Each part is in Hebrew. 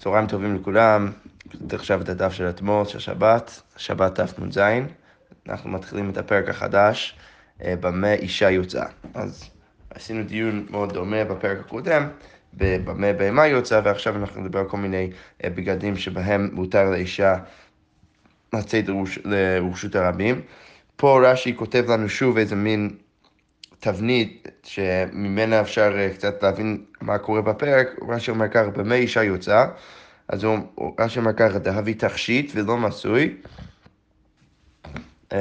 צהריים טובים לכולם, זה עכשיו את הדף של אתמול, של שבת, שבת תנ"ז. אנחנו מתחילים את הפרק החדש, אה, במה אישה יוצאה. אז עשינו דיון מאוד דומה בפרק הקודם, במה בהמה יוצאה, ועכשיו אנחנו נדבר על כל מיני אה, בגדים שבהם מותר לאישה לצאת לרשות הרבים. פה רש"י כותב לנו שוב איזה מין תבנית שממנה אפשר אה, קצת להבין מה קורה בפרק, רש"י אומר ככה, במה אישה יוצאה? אז רש"י אומר ככה, דהבי תכשיט ולא מסוי. אמ,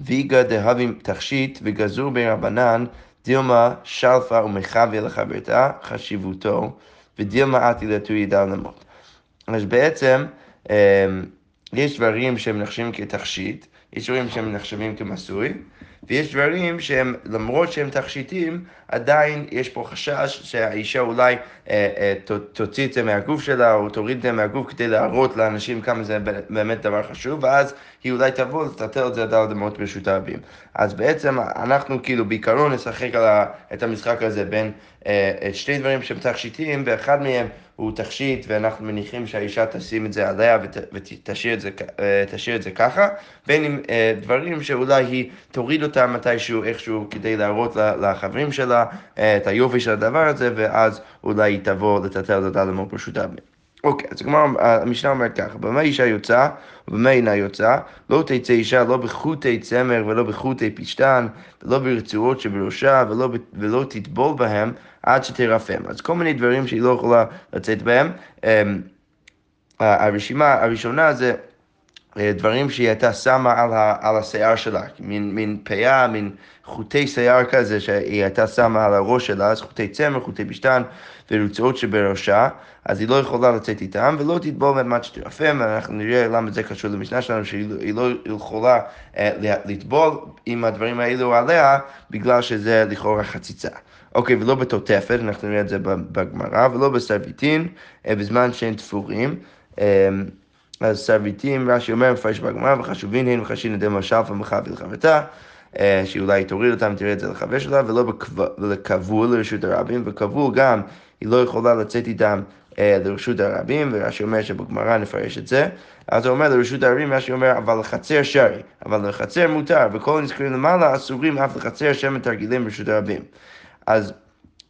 ויגא דהבי תכשיט וגזור בין רבנן, דילמה שלפה ומחווה לחברתה, חשיבותו, ודילמה עתי לתו ידע למות. אז בעצם אמ, יש דברים שהם נחשבים כתכשיט, יש דברים שהם נחשבים כמסוי, ויש דברים שהם, למרות שהם תכשיטים, עדיין יש פה חשש שהאישה אולי אה, אה, תוציא את זה מהגוף שלה, או תוריד את זה מהגוף כדי להראות לאנשים כמה זה באמת דבר חשוב, ואז היא אולי תבוא לטלטל את זה עד אדמות ברשות הרבים. אז בעצם אנחנו כאילו בעיקרון נשחק על ה, את המשחק הזה בין אה, שני דברים שהם תכשיטים, ואחד מהם הוא תכשיט, ואנחנו מניחים שהאישה תשים את זה עליה ותשאיר את אה, את זה ככה, בין אם אה, דברים שאולי היא תוריד אותם מתישהו, איכשהו, כדי להראות לחברים שלה אה, את היופי של הדבר הזה, ואז אולי היא תבוא לטלטל את האדם פשוט הרבה. אוקיי, אז כלומר, המשנה אומרת ככה, במה אישה יוצאה ובמה אינה יוצאה, לא תצא אישה לא בחוטי צמר ולא בחוטי פשתן, ולא ברצועות שבראשה, ולא, ולא תטבול בהם עד שתרפם. אז כל מיני דברים שהיא לא יכולה לצאת בהם. אמ, הרשימה הראשונה זה אה, דברים שהיא הייתה שמה על, ה, על השיער שלה, מין, מין פאה, מין חוטי שיער כזה שהיא הייתה שמה על הראש שלה, אז חוטי צמר, חוטי בשתן ורצועות שבראשה, אז היא לא יכולה לצאת איתם ולא תטבול מהם עד שתרפם, ואנחנו נראה למה זה קשור למשנה שלנו, שהיא לא יכולה uh, לטבול עם הדברים האלו עליה, בגלל שזה לכאורה חציצה. אוקיי, ולא בתותפת, אנחנו נראה את זה בגמרא, ולא בסרביטין, uh, בזמן שהם תפורים. Um, אז סרביטים, רש"י אומר, מפרש בגמרא, וחשובים הן וחשין ידי משל ומחה ולחברתה, אה, שאולי תוריד אותם, תראה את זה לחבר שלה, ולא לקבול לרשות הרבים, וקבול גם, היא לא יכולה לצאת איתם אה, לרשות הרבים, ורש"י אומר שבגמרא נפרש את זה. אז הוא אומר לרשות הרבים, רש"י אומר, אבל לחצר שרי, אבל לחצר מותר, וכל הנזכרים למעלה אסורים אף לחצר שהם מתרגילים ברשות הרבים. אז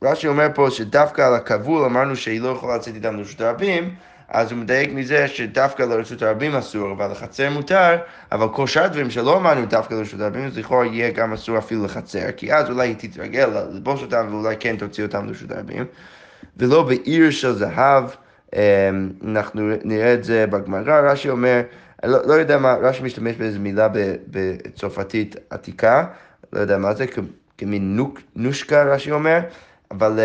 רש"י אומר פה שדווקא על הכבול אמרנו שהיא לא יכולה לצאת איתם לרשות הרבים, אז הוא מדייק מזה שדווקא לרשות הרבים אסור, אבל לחצר מותר, אבל כל שאר הדברים שלא אמרנו דווקא לרשות הרבים, אז לכאורה יהיה גם אסור אפילו לחצר, כי אז אולי היא תתרגל ללבוש אותם ואולי כן תוציא אותם לרשות הרבים. ולא בעיר של זהב, אמ, אנחנו נראה את זה בגמרא, רש"י אומר, לא, לא יודע מה, רש"י משתמש באיזו מילה בצרפתית עתיקה, לא יודע מה זה, כמין נושקה, רש"י אומר, אבל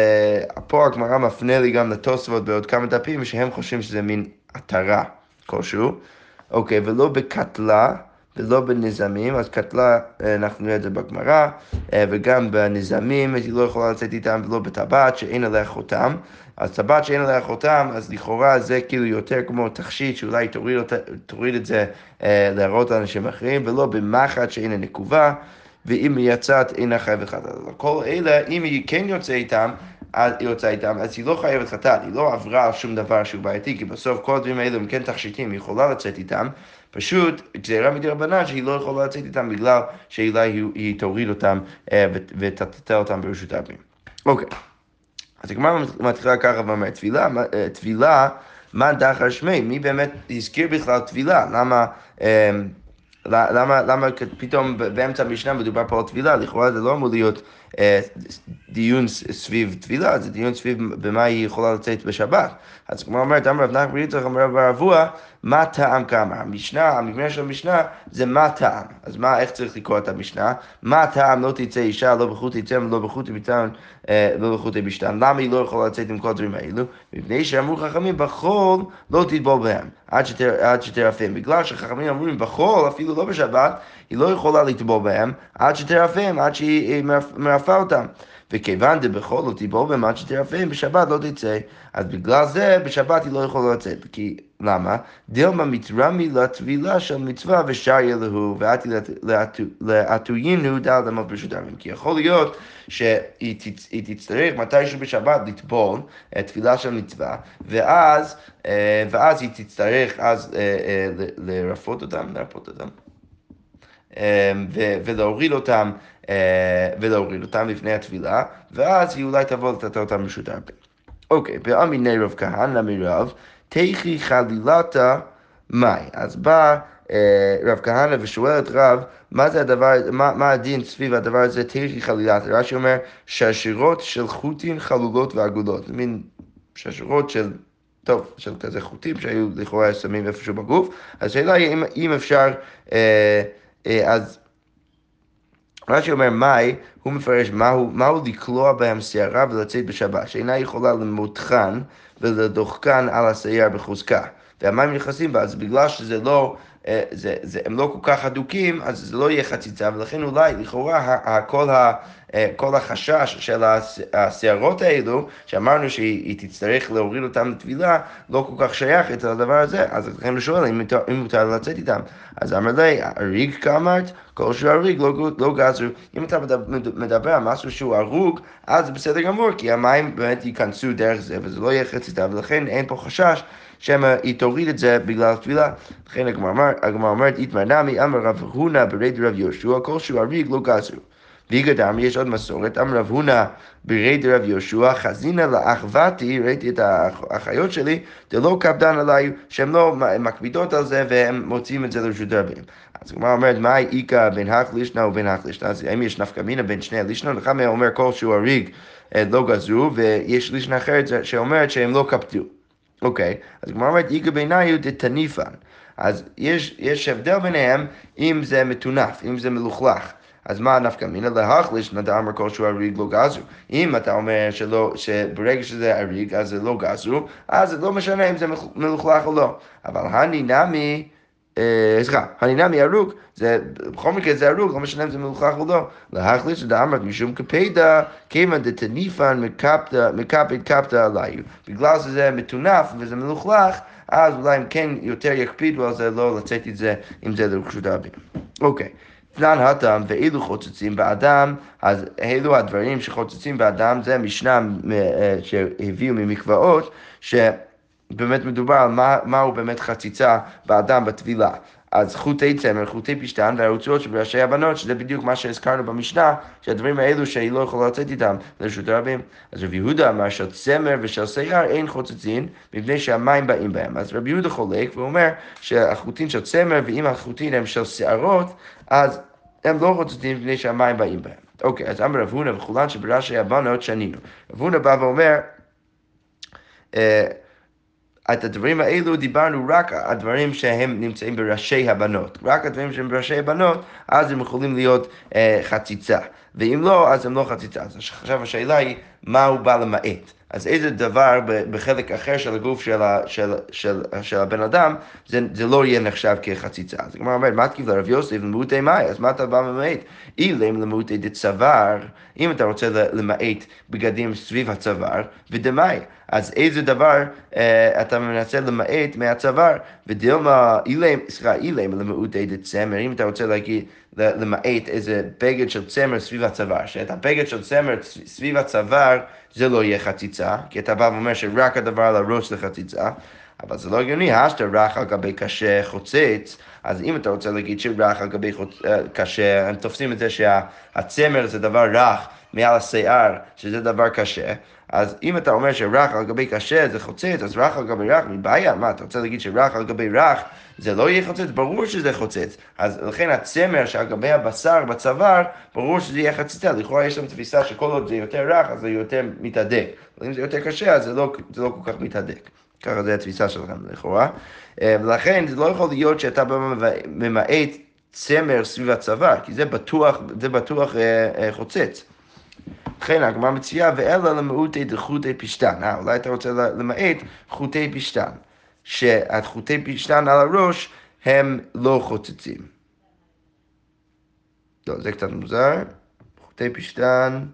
uh, פה הגמרא מפנה לי גם לתוספות בעוד כמה דפים, שהם חושבים שזה מין עטרה כלשהו. אוקיי, ולא בקטלה ולא בנזמים, אז קטלה, אה, אנחנו נראה את זה בגמרא, אה, וגם בנזמים היא לא יכולה לצאת איתם, ולא בטבעת שאין עליה חותם. אז טבעת שאין עליה חותם, אז לכאורה זה כאילו יותר כמו תכשיט שאולי תוריד, תוריד את זה להראות לאנשים אחרים, ולא במחט שאין נקובה. ואם היא יצאת אינה חייבת חטאת. כל אלה, אם היא כן יוצא איתם, היא יוצאה איתם, אז היא לא חייבת חטאת, היא לא עברה על שום דבר שהוא בעייתי, כי בסוף כל הדברים האלו הם כן תכשיטים, היא יכולה לצאת איתם, פשוט גזירה מדי רבנן שהיא לא יכולה לצאת איתם בגלל שאולי היא, היא תוריד אותם אה, ותטטל אותם ברשות הרבים. אוקיי, אז הגמרא מתחילה ככה ואומרת, טבילה, אה, טבילה, מה דחר שמי? מי באמת הזכיר בכלל טבילה? למה... אה, למה, למה פתאום באמצע המשנה מדובר פה על טבילה? לכאורה זה לא אמור להיות אה, דיון סביב טבילה, זה דיון סביב במה היא יכולה לצאת בשבת. אז כמו אומרת, אמר רב נחמן בריצח, אמר רב אבוה, מה טעם כמה? המשנה, המבנה של המשנה זה מה טעם. אז מה, איך צריך לקרוא את המשנה? מה טעם לא תצא אישה, לא בחוטי צמר, לא בחוטי ביטן, אה, לא בחוטי בשתן. למה היא לא יכולה לצאת עם כל הדברים האלו? מפני שאמרו חכמים, בחול לא תטבול בהם, עד שתרפם. בגלל שחכמים אמרו, בחול, אפילו לא בשבת, היא לא יכולה לטבול בהם, עד שתרפם, עד שהיא מרפא אותם. וכיוון דבכל לא תיבול במד שתרפם, בשבת לא תצא. אז בגלל זה, בשבת היא לא יכולה לצאת. כי, למה? דילמה מתרמי לטבילה של מצווה ושריה להו, ואתי לעטוינו דל דמות ברשות הרבים. כי יכול להיות שהיא תצטרך מתישהו בשבת לטבול תפילה של מצווה, ואז, אה, ואז היא תצטרך אז אה, אה, לרפות אותם, לרפות אותם. ולהוריד אותם, ולהוריד אותם לפני הטבילה, ואז היא אולי תבוא לתת אותם ברשות הרבה. אוקיי, באמיני רב כהנא מרב, תכי חלילתה מאי. אז בא רב כהנא ושואל את רב, מה זה הדבר, מה, מה הדין סביב הדבר הזה, תכי חלילתה. רש"י אומר, שרשירות של חוטין חלולות ועגולות. מין שרשירות של טוב, של כזה חוטים שהיו לכאורה שמים איפשהו בגוף, השאלה היא אם, אם אפשר, אה, אה, אז רש"י אומר מאי, הוא מפרש מהו, מהו לקלוע בהם שערה ולצאת בשבת, שאינה יכולה למותחן ולדוחקן על השיער בחוזקה. והמים נכנסים בה, אז בגלל שזה לא, אה, זה, זה, הם לא כל כך הדוקים, אז זה לא יהיה חציצה, ולכן אולי, לכאורה, כל ה... אה, כל החשש של השערות האלו, שאמרנו שהיא תצטרך להוריד אותם לטבילה, לא כל כך שייך את הדבר הזה, אז לכן הוא שואל אם, אם מותר לצאת איתם. אז אמר לי, אריג כאמרת, כל שהוא אריג לא, לא גזרו. אם אתה מדבר על משהו שהוא הרוג, אז זה בסדר גמור, כי המים באמת ייכנסו דרך זה, וזה לא יהיה חציתה, ולכן אין פה חשש. שמא היא תוריד את זה בגלל התפילה. לכן הגמרא אומרת, איתמר נמי אמר רב הונא ברד רב יהושע, כל שהוא אריג לא גזרו. ויגדם, יש עוד מסורת, אמר רב הונא ברי דרב יהושע, חזינא לאחוותי, ראיתי את האחיות שלי, דלא קפדן עליי, שהן לא מקפידות על זה והם מוציאים את זה לרשות רבים. אז הגמרא אומרת, מהי איכא בין הך לישנא ובין הך לישנא? אז האם יש נפקא מינה בין שני הלישנא? לך אומר כל שהוא הריג אה, לא גזרו, ויש לישנא אחרת שאומרת שהם לא קפדו. אוקיי, אז הגמרא אומרת, איכא ביניו דתניפן. אז יש, יש הבדל ביניהם אם זה מטונף, אם זה מלוכלך. אז מה נפקא מינא להחליש נדע אמר כל שהוא אריג לא גזרו. אם אתה אומר שלא, שברגע שזה אריג אז זה לא גזרו, אז זה לא משנה אם זה מלוכלך או לא. אבל הני נמי... אה, סליחה, הנינמי הרוג, זה, בכל מקרה זה הרוג, לא משנה אם זה מלוכלך או לא. להחליט שדאמרת משום קפידה, כיוון דתניפן מקפד קפדה עליו. בגלל שזה מטונף וזה מלוכלך, אז אולי הם כן יותר יקפידו על זה, לא לצאת את זה, אם זה לרשות הרבים. אוקיי. תנן הטעם ואילו חוצצים באדם, אז אלו הדברים שחוצצים באדם, זה משנה אה, שהביאו ממקוואות, שבאמת מדובר על מה, מהו באמת חציצה באדם בטבילה. אז חוטי צמר, חוטי פשטן והרצועות שבראשי הבנות, שזה בדיוק מה שהזכרנו במשנה, שהדברים האלו שהיא לא יכולה לצאת איתם לרשות הרבים. אז רבי יהודה אמר של צמר ושל שיער אין חוצצין, מפני שהמים באים בהם. אז רבי יהודה חולק ואומר שהחוטין של צמר ואם החוטין הם של שערות, אז הם לא חוצצים מפני שהמים באים בהם. אוקיי, אז אמר רב הונא וכולן שבראשי הבנות שנינו. רב הונא בא ואומר, אה, את הדברים האלו דיברנו רק על הדברים שהם נמצאים בראשי הבנות. רק הדברים שהם בראשי הבנות, אז הם יכולים להיות אה, חציצה. ואם לא, אז הם לא חציצה. אז עכשיו השאלה היא, מה הוא בא למעט? אז איזה דבר בחלק אחר של הגוף של, ה, של, של, של הבן אדם, זה, זה לא יהיה נחשב כחציצה. אז הגמרא אומרת, מה תקיף לרב יוסף למעוטי מאי, אז מה אתה בא למעט? אילם למעוטי דצוואר, אם אתה רוצה למעט בגדים סביב הצוואר, ודמאי. אז איזה דבר אה, אתה מנסה למעט מהצוואר, ודילמה אילם, סליחה, אילם למעוטי דצמר, אם אתה רוצה להגיד, למעט איזה בגד של צמר סביב הצוואר, שאת הבגד של צמר סביב הצוואר זה לא יהיה חציצה, כי אתה בא ואומר שרק הדבר על הראש זה חציצה, אבל זה לא הגיוני, השת רך על גבי קשה חוצץ, אז אם אתה רוצה להגיד שרך על גבי אה, קשה, הם תופסים את זה שהצמר זה דבר רך מעל השיער, שזה דבר קשה, אז אם אתה אומר שרך על גבי קשה זה חוצץ, אז רך על גבי רך מבעיה, מה, אתה רוצה להגיד שרך על גבי רך זה לא יהיה חוצץ? ברור שזה חוצץ. אז לכן הצמר שעל גבי הבשר בצוואר, ברור שזה יהיה חציצה. לכאורה יש לנו תפיסה שכל עוד זה יותר רך, אז זה יותר מתהדק. אבל אם זה יותר קשה, אז זה לא, זה לא כל כך מתהדק. ככה זה התפיסה שלכם לכאורה. אה, ולכן זה לא יכול להיות שאתה ממעט צמר סביב הצוואר, כי זה בטוח, זה בטוח אה, אה, חוצץ. לכן הגמרא מציעה, ואלה למעוטי דחוטי פשתן. אה, אולי אתה רוצה למעט חוטי פשתן. שהחוטי פשתן על הראש הם לא חוצצים. לא, זה קצת מוזר. חוטי פשתן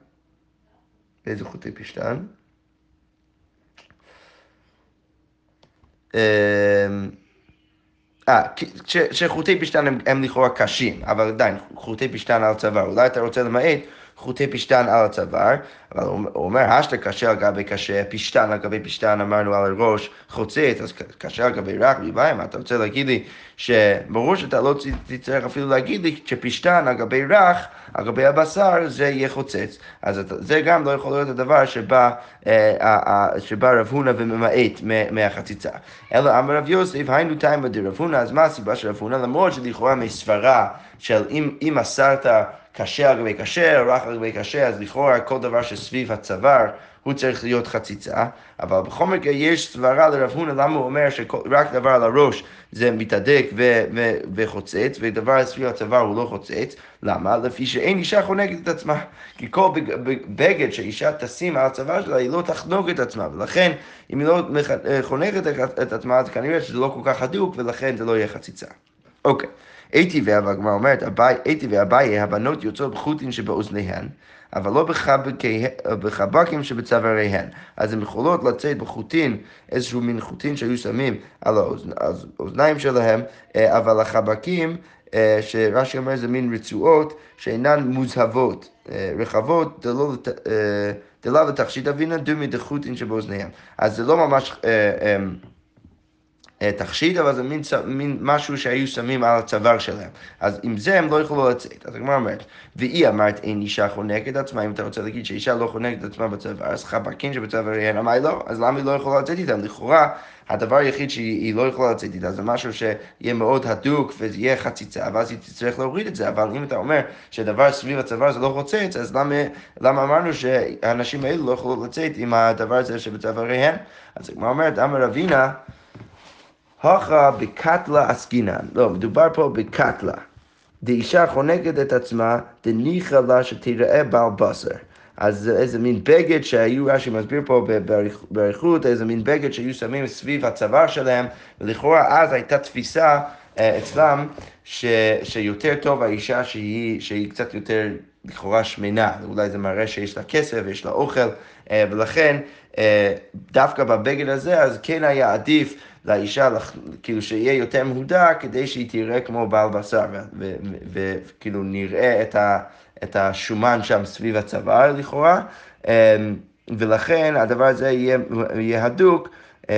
איזה חוטי פשטן? אה, שחוטי פשטן הם, הם לכאורה קשים, אבל עדיין, חוטי פשטן על צוואר. אולי אתה רוצה למעט חוטי פשטן על הצוואר, אבל הוא אומר, השתה קשה על גבי קשה, פשטן על גבי פשטן, אמרנו על הראש, חוצץ, אז קשה על גבי רך, מה אתה רוצה להגיד לי שברור שאתה לא תצטרך אפילו להגיד לי שפשטן על גבי רך, על גבי הבשר, זה יהיה חוצץ. אז זה גם לא יכול להיות הדבר שבא, אה, שבא רב הונא וממעט מהחציצה. אלא אמר רב יוסף, היינו תימא דרב הונא, אז מה הסיבה של רב הונא? למרות שלכאורה מסברה של אם, מסרת קשה על גבי קשה, רך על גבי קשה, אז לכאורה כל דבר שסביב הצוואר הוא צריך להיות חציצה, אבל בכל מקרה יש סברה לרב הונא למה הוא אומר שרק דבר על הראש זה מתהדק ו- ו- וחוצץ, ודבר סביב הצוואר הוא לא חוצץ. למה? לפי שאין אישה חונקת את עצמה. כי כל בגד שאישה תשים על הצוואר שלה, היא לא תחנוק את עצמה, ולכן אם היא לא חונקת את עצמה, אז כנראה שזה לא כל כך הדוק, ולכן זה לא יהיה חציצה. אוקיי. הייתי והגמרא אומרת, הייתי ואביי, הבנות יוצאות בחוטין שבאוזניהן, אבל לא בחבקים שבצוואריהן. אז הן יכולות לצאת בחוטין, איזשהו מין חוטין שהיו שמים על האוזניים שלהם, אה, אבל החבקים, אה, שרש"י אומר זה מין רצועות שאינן מוזהבות, אה, רחבות, דלא לתכשיט אבינה דומי דחוטין שבאוזניהם. אז זה לא ממש... אה, תכשיט, אבל זה מין, מין משהו שהיו שמים על הצוואר שלהם. אז עם זה הם לא יכולו לצאת. אז הגמרא אומרת, והיא אמרת אין אישה חונקת עצמה, אם אתה רוצה להגיד שאישה לא חונקת עצמה בצוואר, אז חבקין שבצוואריהן, אמר לא, אז למה היא לא יכולה לצאת איתם? לכאורה, הדבר היחיד שהיא לא יכולה לצאת איתה זה משהו שיהיה מאוד הדוק ויהיה חציצה, ואז היא תצטרך להוריד את זה, אבל אם אתה אומר שדבר סביב הצוואר זה לא חוצץ, אז למה, למה אמרנו שהאנשים האלו לא יכולו לצאת עם הדבר הזה שבצוואריהן? אז הגמרא אומרת, אמר רבינה, הכה בקטלה עסקינן. לא, מדובר פה בקטלה. דאישה חונקת את עצמה, דניחא לה שתיראה בעל בשר. אז איזה מין בגד שהיו, רש"י מסביר פה באריכות, איזה מין בגד שהיו שמים סביב הצוואר שלהם, ולכאורה אז הייתה תפיסה אה, אצלם ש, שיותר טוב האישה שהיא, שהיא קצת יותר לכאורה שמנה, אולי זה מראה שיש לה כסף ויש לה אוכל, אה, ולכן אה, דווקא בבגד הזה, אז כן היה עדיף לאישה, כאילו שיהיה יותר מהודק, כדי שהיא תראה כמו בעל בשר, וכאילו נראה את, ה, את השומן שם סביב הצוואר לכאורה, אמ, ולכן הדבר הזה יהיה, יהיה הדוק. אמ,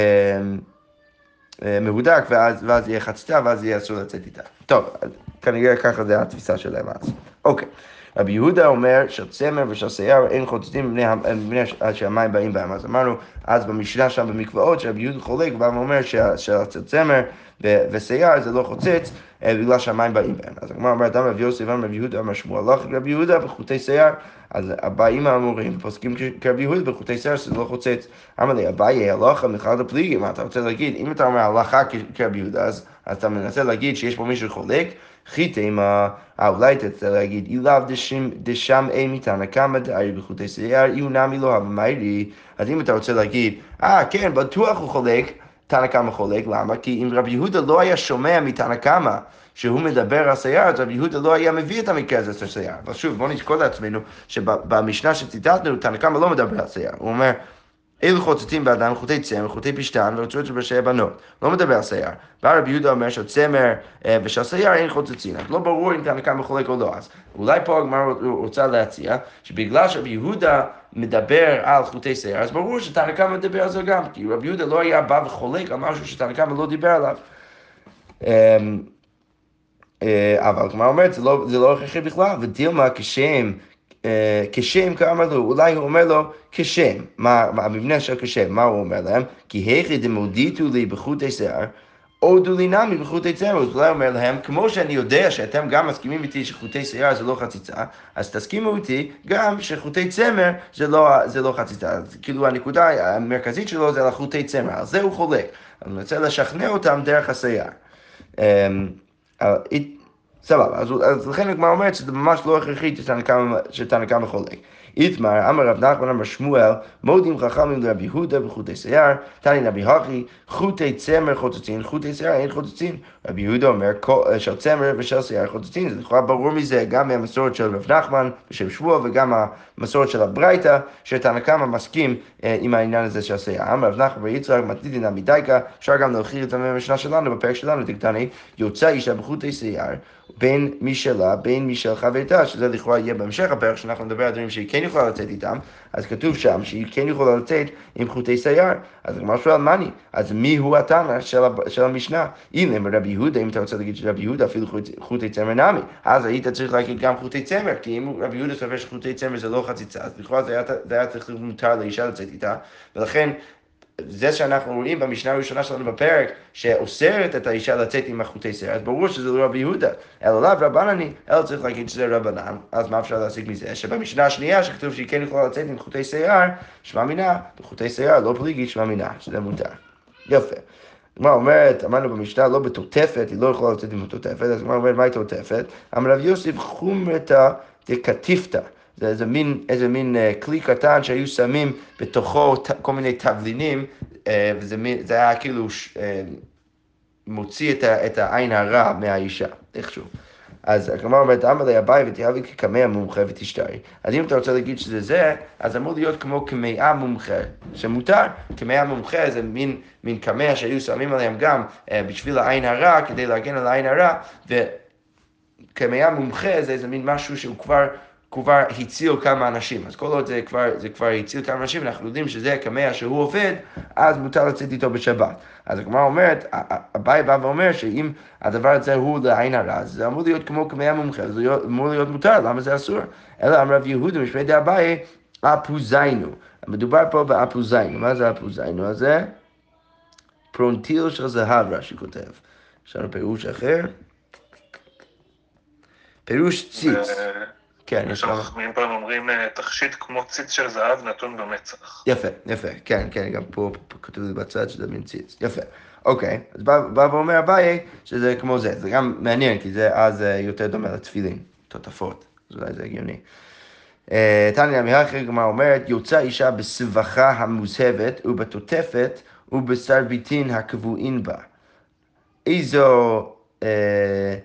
אה, מהודק, ואז, ואז יהיה חציתה, ואז יהיה אסור לצאת איתה. טוב, כנראה ככה זה התפיסה שלהם אז. אוקיי. רבי יהודה אומר שצמר ושל שיער אין חוצצים מפני שהמים באים בהם. אז אמרנו אז במשנה שם במקוואות שרבי יהודה חולק, ואומר שצמר ושיער זה לא חוצץ אה, בגלל שהמים באים בהם. אז הגמרא אומרת, אמר רבי יוסף אמר רבי יהודה אמר שמואל הלך רבי יהודה בחוטי שיער, אז הבאים האמורים פוסקים כרבי יהודה בחוטי שיער שזה לא חוצץ. אמר לי, אביי הלכה מחד הפליגים, מה אתה רוצה להגיד? אם אתה אומר הלכה כרבי יהודה, אז אתה מנסה להגיד שיש פה מישהו חולק. חיתימה, אה, אולי תרצה להגיד, אילאו דשם אין מתנא קמא דארי בחוטי שיער, אי נמי לא המיירי. אז אם אתה רוצה להגיד, אה, כן, בטוח הוא חולק, תנא קמא חולק, למה? כי אם רבי יהודה לא היה שומע מתנא קמא שהוא מדבר על שיער, אז רבי יהודה לא היה מביא את המקרה הזה של שיער. אבל שוב, בואו נזכור לעצמנו שבמשנה שציטטנו, תנא קמא לא מדבר על שיער. הוא אומר, אלו חוצצים באדם חוטי צמר, חוטי פשטן ורצועות שבראשי הבנות. לא מדבר על שיער. בא רבי יהודה אומר שהצמר אה, ושל שיער אין חוצצים. אז לא ברור אם תנא קמא חולק או לא. אז אולי פה הגמרא רוצה להציע שבגלל שרבי יהודה מדבר על חוטי שיער, אז ברור שתנא מדבר על זה גם. כי רבי יהודה לא היה בא וחולק על משהו שתנא לא דיבר עליו. אמ, אה, אבל הגמרא אומרת, זה לא, לא הכרחי בכלל, ודילמה כשם כשם כאמר לו, אולי הוא אומר לו כשם, מה, המבנה של כשם, מה הוא אומר להם? כי היכי דמודיתו לי בחוטי שיער, הודו לי נמי בחוטי צמר, אז אולי הוא אומר להם, כמו שאני יודע שאתם גם מסכימים איתי שחוטי שיער זה לא חציצה, אז תסכימו איתי גם שחוטי צמר זה לא, זה לא חציצה. אז כאילו הנקודה המרכזית שלו זה על החוטי צמר, על זה הוא חולק. אני רוצה לשכנע אותם דרך השיער. סבבה, אז, אז לכן הגמרא אומרת שזה ממש לא הכרחי שתנא קמא חולק. איתמר, אמר רב נחמן אמר שמואל, מודים חכמים לרבי יהודה בחוטי שיער, תני נבי הכי, חוטי צמר חוצצין, חוטי שיער אין חוצצין. רבי יהודה אומר, של צמר ושל שיער חוצצין, זה לכאורה ברור מזה, גם מהמסורת של רב נחמן בשם שבוע, וגם המסורת של הברייתא, שתנא קמא מסכים אה, עם העניין הזה של שיער. אמר רב נחמן ויצחק, מתניתין עמידייקה, אפשר גם להוכיח את זה מהמשנה שלנו, בפרק שלנו, דקטני, יוצא אישה בחוטי שיער. בין משלה, בין משל חברתה, שזה לכאורה יהיה בהמשך הפרק, שאנחנו נדבר על דברים שהיא כן יכולה לצאת איתם, אז כתוב שם שהיא כן יכולה לצאת עם חוטי סייר. אז הגמרא שואל, מאני? אז מי הוא התנא של, של המשנה? אם רבי יהודה, אם אתה רוצה להגיד שרבי יהודה אפילו חוטי צמר נמי, אז היית צריך להגיד גם חוטי צמר, כי אם רבי יהודה סובר שחוטי צמר זה לא חציצה, אז לכאורה זה זה היה צריך להיות מותר לאישה לצאת איתה, ולכן זה שאנחנו רואים במשנה הראשונה שלנו בפרק, שאוסרת את האישה לצאת עם החוטי שיער, אז ברור שזה לא רבי יהודה, אלא לאו רבנני, אלא צריך להגיד שזה רבנן, אז מה אפשר להסיק מזה? שבמשנה השנייה שכתוב שהיא כן יכולה לצאת עם חוטי שיער, שמע מינה, בחוטי שיער לא פליגי, שמע מינה, שזה מותר. יפה. הגמרא אומרת, אמרנו במשנה, לא בתותפת, היא לא יכולה לצאת עם התותפת, אז הגמרא אומרת, מהי תותפת? אמר רב יוסף חומרתא דקטיפתא. זה איזה מין, איזה מין uh, כלי קטן שהיו שמים בתוכו ת, כל מיני תבלינים, uh, וזה מין, היה כאילו uh, מוציא את, ה, את העין הרע מהאישה, איכשהו. אז הגמרא אומרת, אמר לי אביי ותהבי כקמע מומחה ותשתרי. אז אם אתה רוצה להגיד שזה זה, אז אמור להיות כמו קמעה מומחה, שמותר. קמעה מומחה זה מין, מין קמע שהיו שמים עליהם גם uh, בשביל העין הרע, כדי להגן על העין הרע, וקמע מומחה זה איזה מין משהו שהוא כבר כבר הציל כמה אנשים. אז כל עוד זה כבר, זה כבר הציל כמה אנשים, אנחנו יודעים שזה קמע שהוא עובד, אז מותר לצאת איתו בשבת. אז הגמרא אומרת, אביי בא ואומר שאם הדבר הזה הוא לעין הרע, זה אמור להיות כמו קמע מומחה, זה אמור להיות מותר, למה זה אסור? אלא אמר רב יהודה משמי דאביי, אפוזיינו. מדובר פה באפוזיינו, מה זה אפוזיינו הזה? פרונטיל של זהב, רש"י כותב. יש לנו פירוש אחר. פירוש ציץ. כן, יש כמה. חכמים פעם אומרים, אה, תכשיט כמו ציץ של זהב נתון במצח. יפה, יפה, כן, כן, גם פה, כתוב לי בצד שזה מין ציץ, יפה. אוקיי, אז בא, בא ואומר אביי שזה כמו זה, זה גם מעניין, כי זה אז אה, יותר דומה לתפילין, תותפות, אז אולי זה הגיוני. אה, תניא מהכר גמר אומרת, יוצא אישה בסבכה המוזהבת ובתותפת ובסרביטין הקבועים בה. איזו... אה,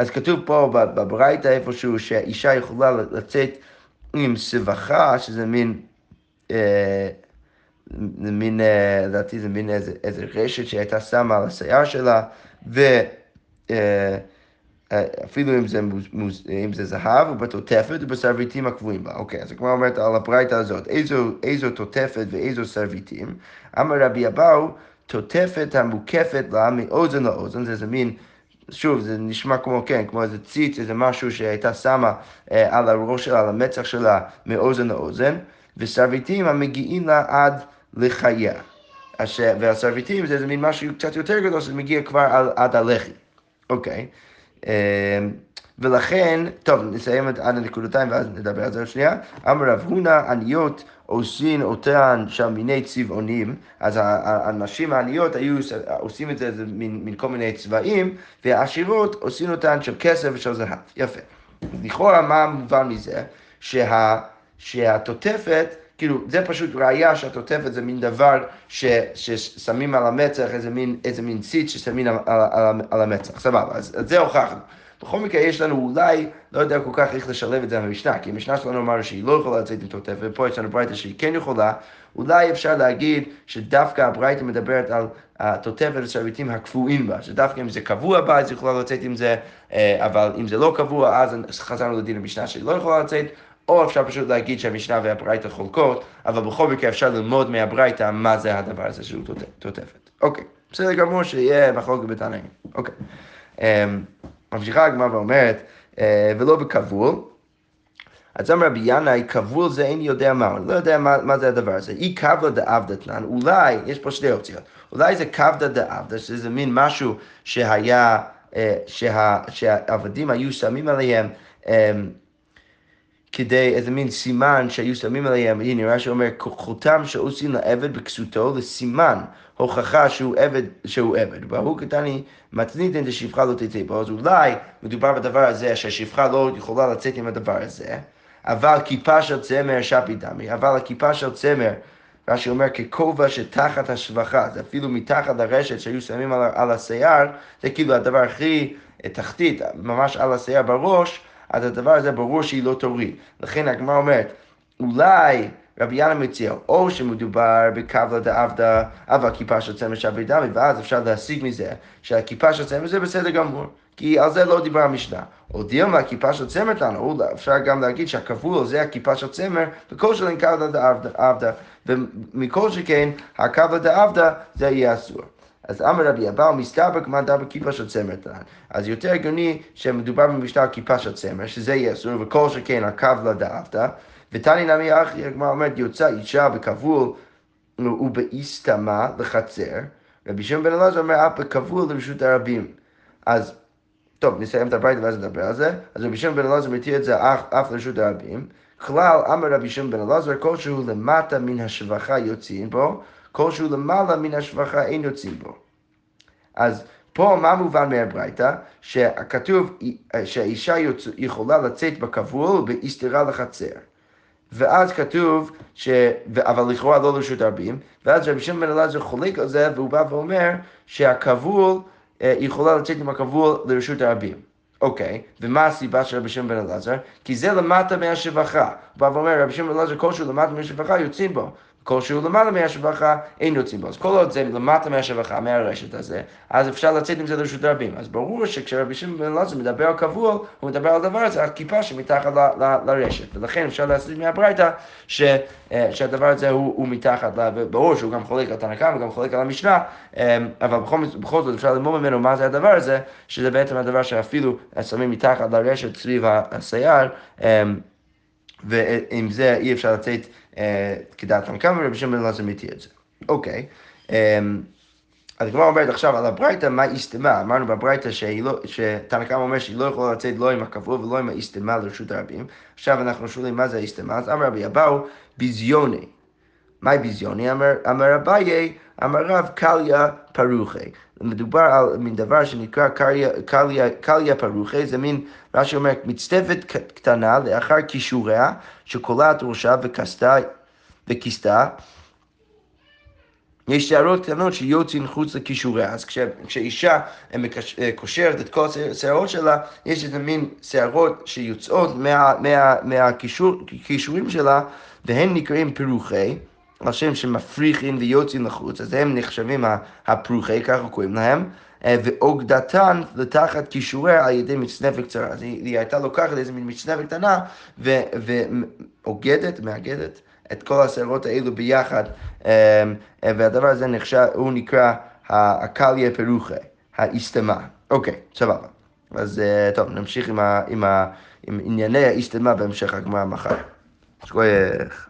אז כתוב פה בברייתא איפשהו שאישה יכולה לצאת עם סבכה, שזה מין, אה, מין, אה, לדעתי זה מין איזה, איזה רשת שהייתה שמה על השיער שלה, ואפילו אה, אם זה, מוז, אם זה זהב, הוא בתותפת ובסרביטים הקבועים בה. אוקיי, אז כמו אומרת על הברייתא הזאת, איזו, איזו תותפת ואיזו סרביטים? אמר רבי אבאו, תותפת המוקפת לה מאוזן לאוזן, זה איזה מין... שוב, זה נשמע כמו, כן, כמו איזה ציץ, איזה משהו שהייתה שמה אה, על הראש שלה, על המצח שלה, מאוזן לאוזן, וסרביטים המגיעים לה עד לחייה. והסרביטים זה איזה מין משהו קצת יותר גדול, שזה מגיע כבר על, עד הלחי. אוקיי. אה, ולכן, טוב, נסיים עד הנקודתיים ואז נדבר על זה שנייה. אמר רב הונא, עניות עושים אותן שם מיני צבעונים, אז הנשים העניות היו עושים את זה מין כל מיני צבעים, והעשירות עושים אותן של כסף ושל זהב. יפה. לכאורה, מה מובן מזה? שה, שהתותפת, כאילו, זה פשוט ראייה שהתותפת זה מין דבר ש, ששמים על המצח, איזה מין, איזה מין ציץ ששמים על, על, על, על המצח. סבבה, אז את זה הוכחנו. בכל מקרה יש לנו אולי, לא יודע כל כך איך לשלב את זה במשנה, כי המשנה שלנו אמרנו שהיא לא יכולה לצאת עם תותפת, ופה יש לנו ברייתא שהיא כן יכולה, אולי אפשר להגיד שדווקא הברייתא מדברת על התותפת ושרביטים הקפואים בה, שדווקא אם זה קבוע בה, אז היא יכולה לצאת עם זה, אה, אבל אם זה לא קבוע, אז חזרנו לדין המשנה שהיא לא יכולה לצאת. או אפשר פשוט להגיד שהמשנה והברייתא חולקות, אבל בכל מקרה אפשר ללמוד מהברייתא מה זה הדבר הזה שהוא תותפת. אוקיי, בסדר גמור שיהיה מחלוקת בתנאים. אוקיי. ממשיכה הגמרא ואומרת, אה, ולא בכבול. אז אמר רבי ינאי, כבול זה אין יודע מה, אני לא יודע מה, מה זה הדבר הזה. אי קבלה דעבדתנן, אולי, יש פה שתי אופציות, אולי זה קבדה דעבדה, שזה מין משהו שהיה, אה, שה, שהעבדים היו שמים עליהם אה, כדי איזה מין סימן שהיו שמים עליהם, הנה רש"י אומר, חותם שעושים לעבד בכסותו לסימן הוכחה שהוא עבד, שהוא עבד. והוא קטני מתניתן דשפחה לא תצא בו, אז אולי מדובר בדבר הזה שהשפחה לא יכולה לצאת עם הדבר הזה, אבל כיפה של צמר שפי דמי, אבל הכיפה של צמר, רש"י אומר ככובע שתחת השבחה, זה אפילו מתחת לרשת שהיו שמים על, על השיער, זה כאילו הדבר הכי תחתית, ממש על השיער בראש, אז הדבר הזה ברור שהיא לא תוריד. לכן הגמרא אומרת, אולי רבי ינא מציע, או שמדובר בקבלה דעבדה, אבל כיפה של צמר שבי דמי, ואז אפשר להסיק מזה שהכיפה של צמר זה בסדר גמור, כי על זה לא דיבר המשנה. או דילמה, הכיפה של צמר תנו, אפשר גם להגיד שהכבול זה הכיפה של צמר, וכל שלהם קבלה דעבדה, ומכל שכן, הקבלה דעבדה זה יהיה אסור. אז אמר רבי אבאו מסתבר כמה דבר כיפה של צמר תנן. אז יותר הגיוני שמדובר במשטר כיפה של צמר, שזה יהיה אסור, וכל שכן הקבלה דעבדה. ותני נמי אחי, הגמרא אומרת, יוצא אישה בכבול ובאיסתמה לחצר, רבי שמעון בן אלעזר אומר, אף בכבול לרשות הרבים. אז, טוב, נסיים את הברית ואז נדבר על זה. אז רבי שמעון בן אלעזר מתיר את זה אף, אף לרשות הרבים. כלל, אמר רבי שמעון בן אלעזר, כלשהו למטה מן השבחה יוצאים בו, כלשהו למעלה מן השבחה אין יוצאים בו. אז פה מה מובן מהברייתא? שכתוב שהאישה יכולה לצאת בכבול באסתרה לחצר. ואז כתוב, ש... אבל לכאורה לא לרשות הרבים, ואז רבי שמעון בן אלעזר חולק על זה, והוא בא ואומר שהכבול, אה, יכולה לצאת עם הכבול לרשות הרבים. אוקיי, ומה הסיבה של רבי שמעון בן אלעזר? כי זה למטה מהשבחה. הוא בא ואומר, רבי שמעון בן אלעזר, כלשהו למטה מהשבחה יוצאים בו. כלשהו למעלה מהשבחה, אין יוצאים בו. אז כל עוד זה למטה מהשבחה, מהרשת הזה, אז אפשר לצאת עם זה לרשות הרבים. אז ברור שכשרבי שמעון בן אלעזר מדבר על קבוע, הוא מדבר על דבר הזה, על כיפה שמתחת לרשת. ולכן אפשר להסביר מהברייתא אה, שהדבר הזה הוא, הוא מתחת, ברור שהוא גם חולק על תנא וגם חולק על המשנה, אה, אבל בכל, בכל זאת אפשר ללמוד ממנו מה זה הדבר הזה, שזה בעצם הדבר שאפילו שמים מתחת לרשת סביב השיער. ועם זה אי אפשר לצאת אה, כדעת המקום, ורבי שמעון אלעזר מתיר את זה. אוקיי. אמ, אז הגמרא אומרת עכשיו על הברייתא, מה איסתמה? אמרנו בברייתא לא, שתנא אומר שהיא לא יכולה לצאת לא עם הכבוד ולא עם האיסתמה לרשות הרבים. עכשיו אנחנו שואלים מה זה האיסתמה, אז אמר רבי אבאו, ביזיוני. מהי ביזיוני? אמר, אביי, אמר רב קליה פרוחי. מדובר על מין דבר שנקרא קליה, פרוחי, זה מין, רש"י אומר, מצטבת קטנה לאחר כישוריה, שקולעת ראשה וכיסתה. יש שערות קטנות שיוצאים חוץ לכישוריה, אז כש, כשאישה אה, קושרת את כל השערות שלה, יש איזה מין שערות שיוצאות מהכישורים מה, שלה, והן נקראים פירוחי. על שם שמפריחים ויוצאים לחוץ, אז הם נחשבים הפרוחי, ככה קוראים להם, אה, ואוגדתן לתחת כישוריה על ידי מצנפת קצרה. אז היא, היא הייתה לוקחת איזה מין מצנפת קטנה ואוגדת, מאגדת את כל השערות האלו ביחד, אה, אה, והדבר הזה נחשב, הוא נקרא הקליה פרוחי, האיסתמה. אוקיי, סבבה. אז טוב, נמשיך עם, ה, עם, ה, עם ענייני האיסתמה בהמשך הגמרא מחר. שכוייך.